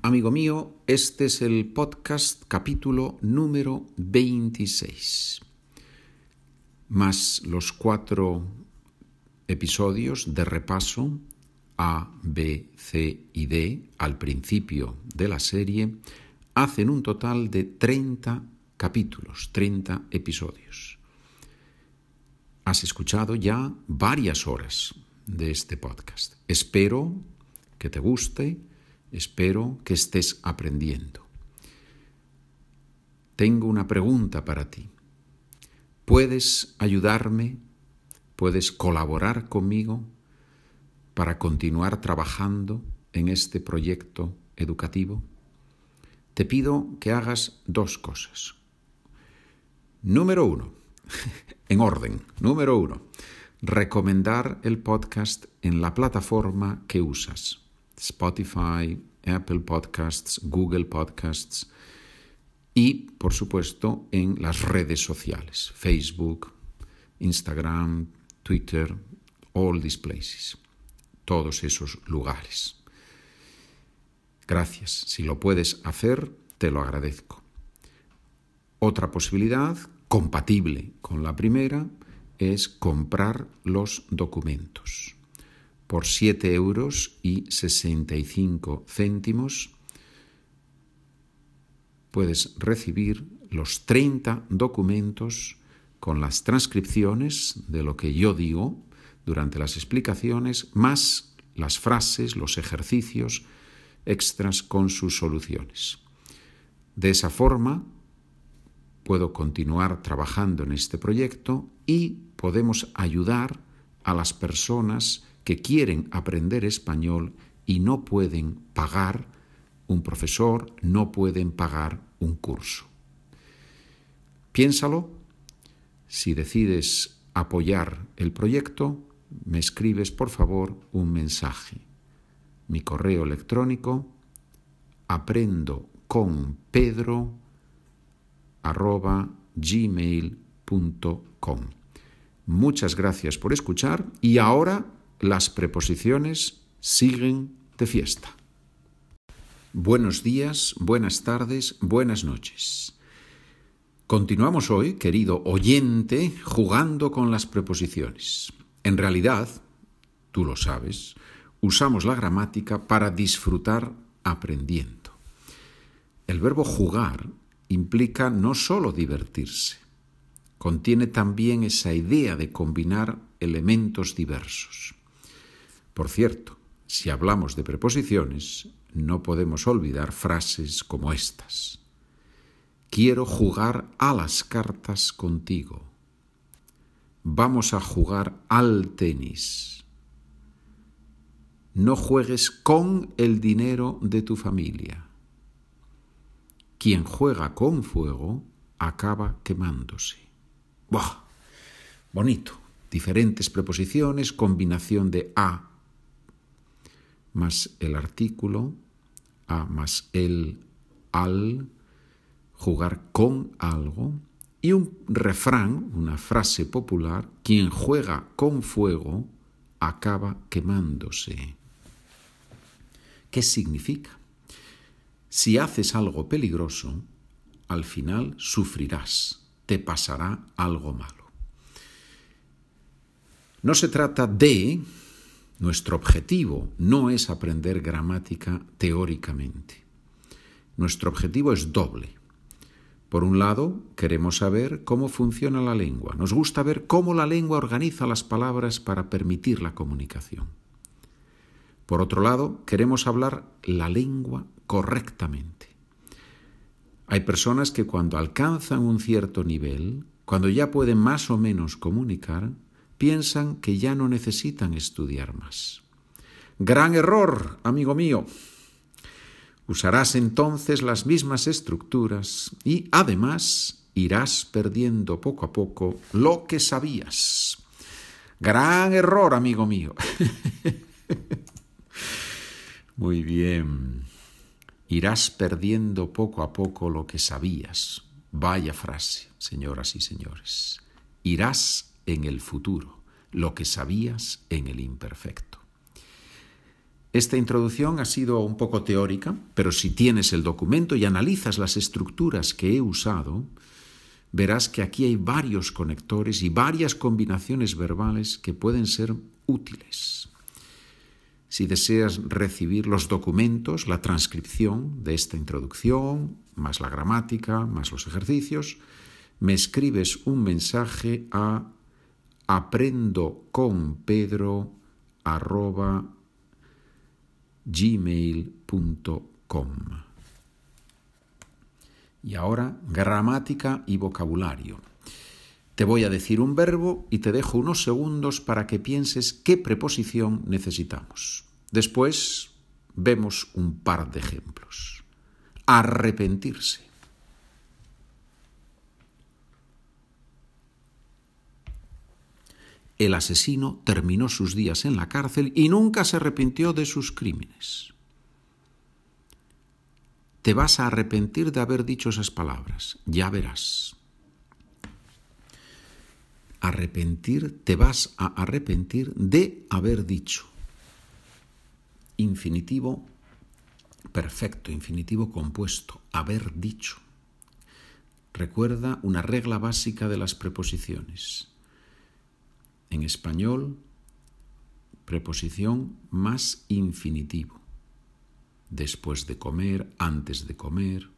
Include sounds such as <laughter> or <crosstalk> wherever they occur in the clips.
Amigo mío, este es el podcast capítulo número 26, más los cuatro episodios de repaso A, B, C y D al principio de la serie hacen un total de 30 capítulos, 30 episodios. Has escuchado ya varias horas de este podcast. Espero que te guste Espero que estés aprendiendo. Tengo una pregunta para ti. ¿Puedes ayudarme? ¿Puedes colaborar conmigo para continuar trabajando en este proyecto educativo? Te pido que hagas dos cosas. Número uno, <laughs> en orden, número uno, recomendar el podcast en la plataforma que usas. Spotify, Apple Podcasts, Google Podcasts y, por supuesto, en las redes sociales, Facebook, Instagram, Twitter, all these places, todos esos lugares. Gracias. Si lo puedes hacer, te lo agradezco. Otra posibilidad, compatible con la primera, es comprar los documentos por 7 euros y 65 céntimos puedes recibir los 30 documentos con las transcripciones de lo que yo digo durante las explicaciones, más las frases, los ejercicios extras con sus soluciones. De esa forma, puedo continuar trabajando en este proyecto y podemos ayudar a las personas que quieren aprender español y no pueden pagar un profesor, no pueden pagar un curso. Piénsalo. Si decides apoyar el proyecto, me escribes por favor un mensaje. Mi correo electrónico aprendo con pedro gmail.com. Muchas gracias por escuchar y ahora las preposiciones siguen de fiesta. Buenos días, buenas tardes, buenas noches. Continuamos hoy, querido oyente, jugando con las preposiciones. En realidad, tú lo sabes, usamos la gramática para disfrutar aprendiendo. El verbo jugar implica no solo divertirse, contiene también esa idea de combinar elementos diversos. Por cierto, si hablamos de preposiciones, no podemos olvidar frases como estas. Quiero jugar a las cartas contigo. Vamos a jugar al tenis. No juegues con el dinero de tu familia. Quien juega con fuego acaba quemándose. ¡Buah! Bonito. Diferentes preposiciones, combinación de a más el artículo, a más el, al, jugar con algo, y un refrán, una frase popular, quien juega con fuego acaba quemándose. ¿Qué significa? Si haces algo peligroso, al final sufrirás, te pasará algo malo. No se trata de nuestro objetivo no es aprender gramática teóricamente. Nuestro objetivo es doble. Por un lado, queremos saber cómo funciona la lengua. Nos gusta ver cómo la lengua organiza las palabras para permitir la comunicación. Por otro lado, queremos hablar la lengua correctamente. Hay personas que cuando alcanzan un cierto nivel, cuando ya pueden más o menos comunicar, piensan que ya no necesitan estudiar más. Gran error, amigo mío. Usarás entonces las mismas estructuras y además irás perdiendo poco a poco lo que sabías. Gran error, amigo mío. <laughs> Muy bien. Irás perdiendo poco a poco lo que sabías. Vaya frase, señoras y señores. Irás en el futuro, lo que sabías en el imperfecto. Esta introducción ha sido un poco teórica, pero si tienes el documento y analizas las estructuras que he usado, verás que aquí hay varios conectores y varias combinaciones verbales que pueden ser útiles. Si deseas recibir los documentos, la transcripción de esta introducción, más la gramática, más los ejercicios, me escribes un mensaje a aprendo con Pedro gmail.com. Y ahora, gramática y vocabulario. Te voy a decir un verbo y te dejo unos segundos para que pienses qué preposición necesitamos. Después vemos un par de ejemplos. Arrepentirse. El asesino terminó sus días en la cárcel y nunca se arrepintió de sus crímenes. Te vas a arrepentir de haber dicho esas palabras, ya verás. Arrepentir, te vas a arrepentir de haber dicho. Infinitivo perfecto, infinitivo compuesto, haber dicho. Recuerda una regla básica de las preposiciones. En español, preposición más infinitivo. Después de comer, antes de comer,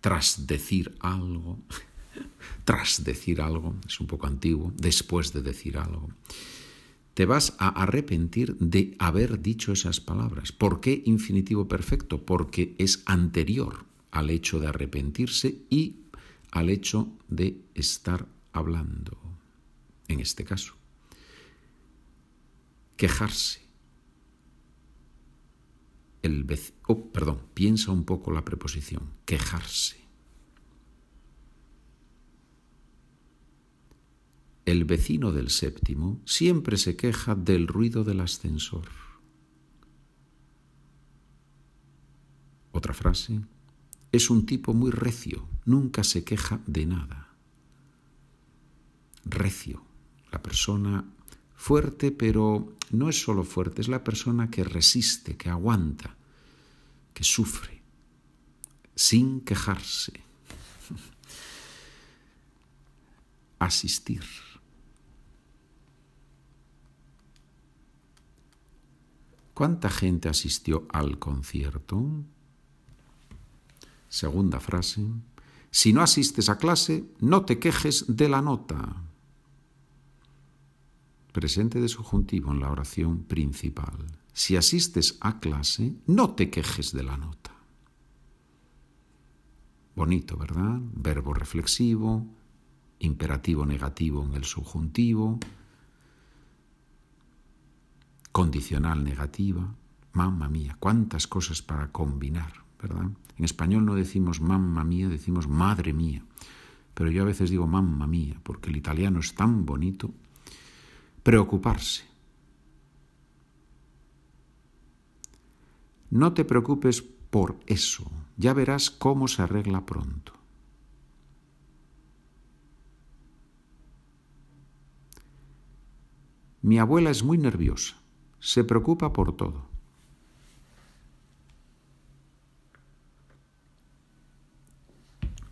tras decir algo, <laughs> tras decir algo, es un poco antiguo, después de decir algo. Te vas a arrepentir de haber dicho esas palabras. ¿Por qué infinitivo perfecto? Porque es anterior al hecho de arrepentirse y al hecho de estar hablando, en este caso. Quejarse. El oh, perdón, piensa un poco la preposición. Quejarse. El vecino del séptimo siempre se queja del ruido del ascensor. Otra frase. Es un tipo muy recio, nunca se queja de nada recio, la persona fuerte, pero no es solo fuerte, es la persona que resiste, que aguanta, que sufre, sin quejarse. <laughs> Asistir. ¿Cuánta gente asistió al concierto? Segunda frase. Si no asistes a clase, no te quejes de la nota presente de subjuntivo en la oración principal. Si asistes a clase, no te quejes de la nota. Bonito, ¿verdad? Verbo reflexivo, imperativo negativo en el subjuntivo, condicional negativa. Mamma mía, cuántas cosas para combinar, ¿verdad? En español no decimos mamma mía, decimos madre mía. Pero yo a veces digo mamma mía, porque el italiano es tan bonito preocuparse. No te preocupes por eso, ya verás cómo se arregla pronto. Mi abuela es muy nerviosa, se preocupa por todo.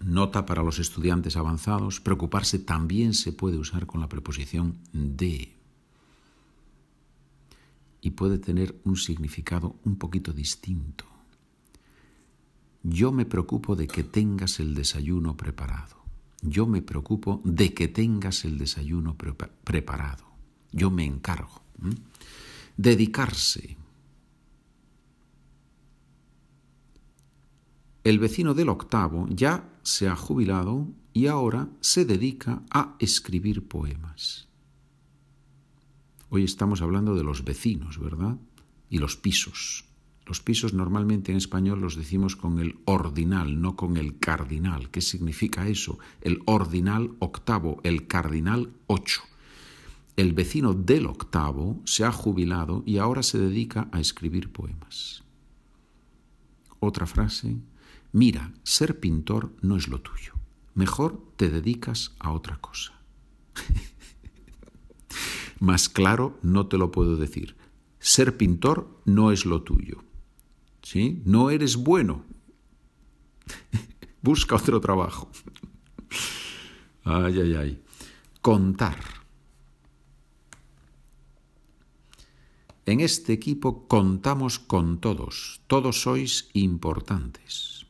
Nota para los estudiantes avanzados, preocuparse también se puede usar con la preposición de y puede tener un significado un poquito distinto. Yo me preocupo de que tengas el desayuno preparado. Yo me preocupo de que tengas el desayuno preparado. Yo me encargo. Dedicarse. El vecino del octavo ya se ha jubilado y ahora se dedica a escribir poemas. Hoy estamos hablando de los vecinos, ¿verdad? Y los pisos. Los pisos normalmente en español los decimos con el ordinal, no con el cardinal. ¿Qué significa eso? El ordinal octavo, el cardinal ocho. El vecino del octavo se ha jubilado y ahora se dedica a escribir poemas. Otra frase, mira, ser pintor no es lo tuyo. Mejor te dedicas a otra cosa. <laughs> Más claro no te lo puedo decir. Ser pintor no es lo tuyo. ¿Sí? No eres bueno. <laughs> Busca otro trabajo. Ay, ay, ay. Contar. En este equipo contamos con todos. Todos sois importantes.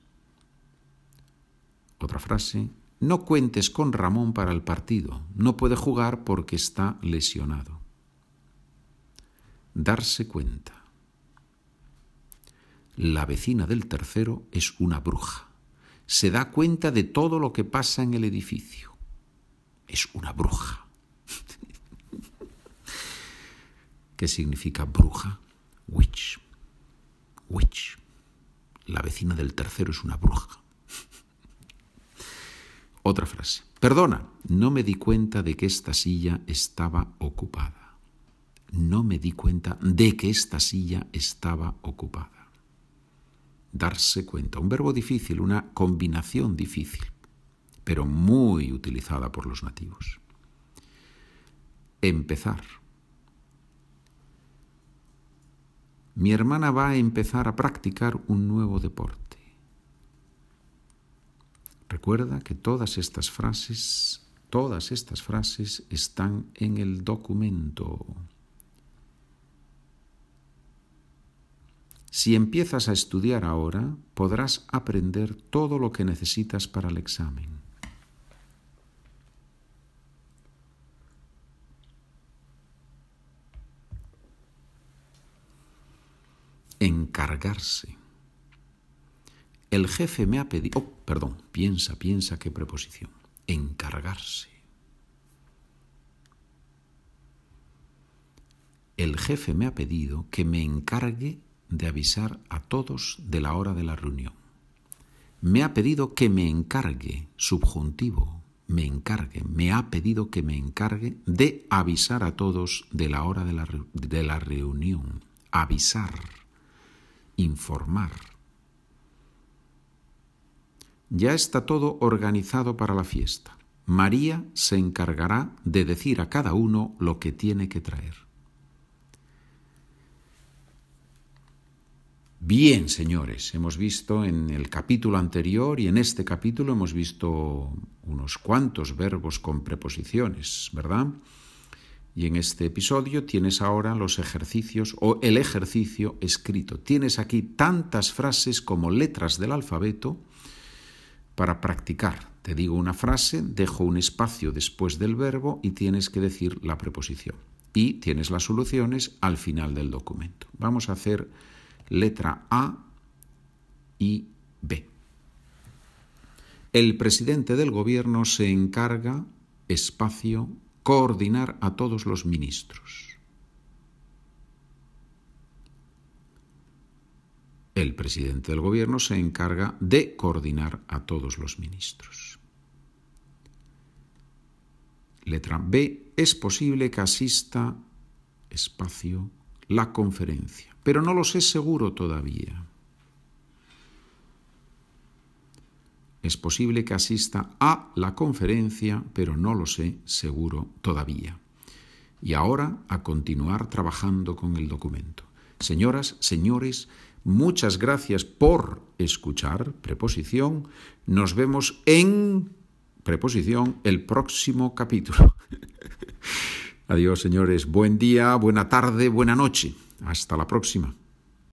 Otra frase. No cuentes con Ramón para el partido. No puede jugar porque está lesionado. Darse cuenta. La vecina del tercero es una bruja. Se da cuenta de todo lo que pasa en el edificio es una bruja. <laughs> ¿Qué significa bruja? Witch. Witch. La vecina del tercero es una bruja. Otra frase. Perdona, no me di cuenta de que esta silla estaba ocupada. No me di cuenta de que esta silla estaba ocupada. Darse cuenta. Un verbo difícil, una combinación difícil pero muy utilizada por los nativos. Empezar. Mi hermana va a empezar a practicar un nuevo deporte. Recuerda que todas estas frases, todas estas frases están en el documento. Si empiezas a estudiar ahora, podrás aprender todo lo que necesitas para el examen. encargarse. El jefe me ha pedido... Oh, perdón, piensa, piensa qué preposición. Encargarse. El jefe me ha pedido que me encargue de avisar a todos de la hora de la reunión. Me ha pedido que me encargue, subjuntivo, me encargue, me ha pedido que me encargue de avisar a todos de la hora de la, de la reunión. Avisar informar. Ya está todo organizado para la fiesta. María se encargará de decir a cada uno lo que tiene que traer. Bien, señores, hemos visto en el capítulo anterior y en este capítulo hemos visto unos cuantos verbos con preposiciones, ¿verdad? Y en este episodio tienes ahora los ejercicios o el ejercicio escrito. Tienes aquí tantas frases como letras del alfabeto para practicar. Te digo una frase, dejo un espacio después del verbo y tienes que decir la preposición. Y tienes las soluciones al final del documento. Vamos a hacer letra A y B. El presidente del gobierno se encarga, espacio, coordinar a todos los ministros. El presidente del gobierno se encarga de coordinar a todos los ministros. Letra B. Es posible que asista, espacio, la conferencia, pero no lo sé seguro todavía. Es posible que asista a la conferencia, pero no lo sé seguro todavía. Y ahora a continuar trabajando con el documento. Señoras, señores, muchas gracias por escuchar preposición. Nos vemos en preposición el próximo capítulo. <laughs> Adiós, señores. Buen día, buena tarde, buena noche. Hasta la próxima.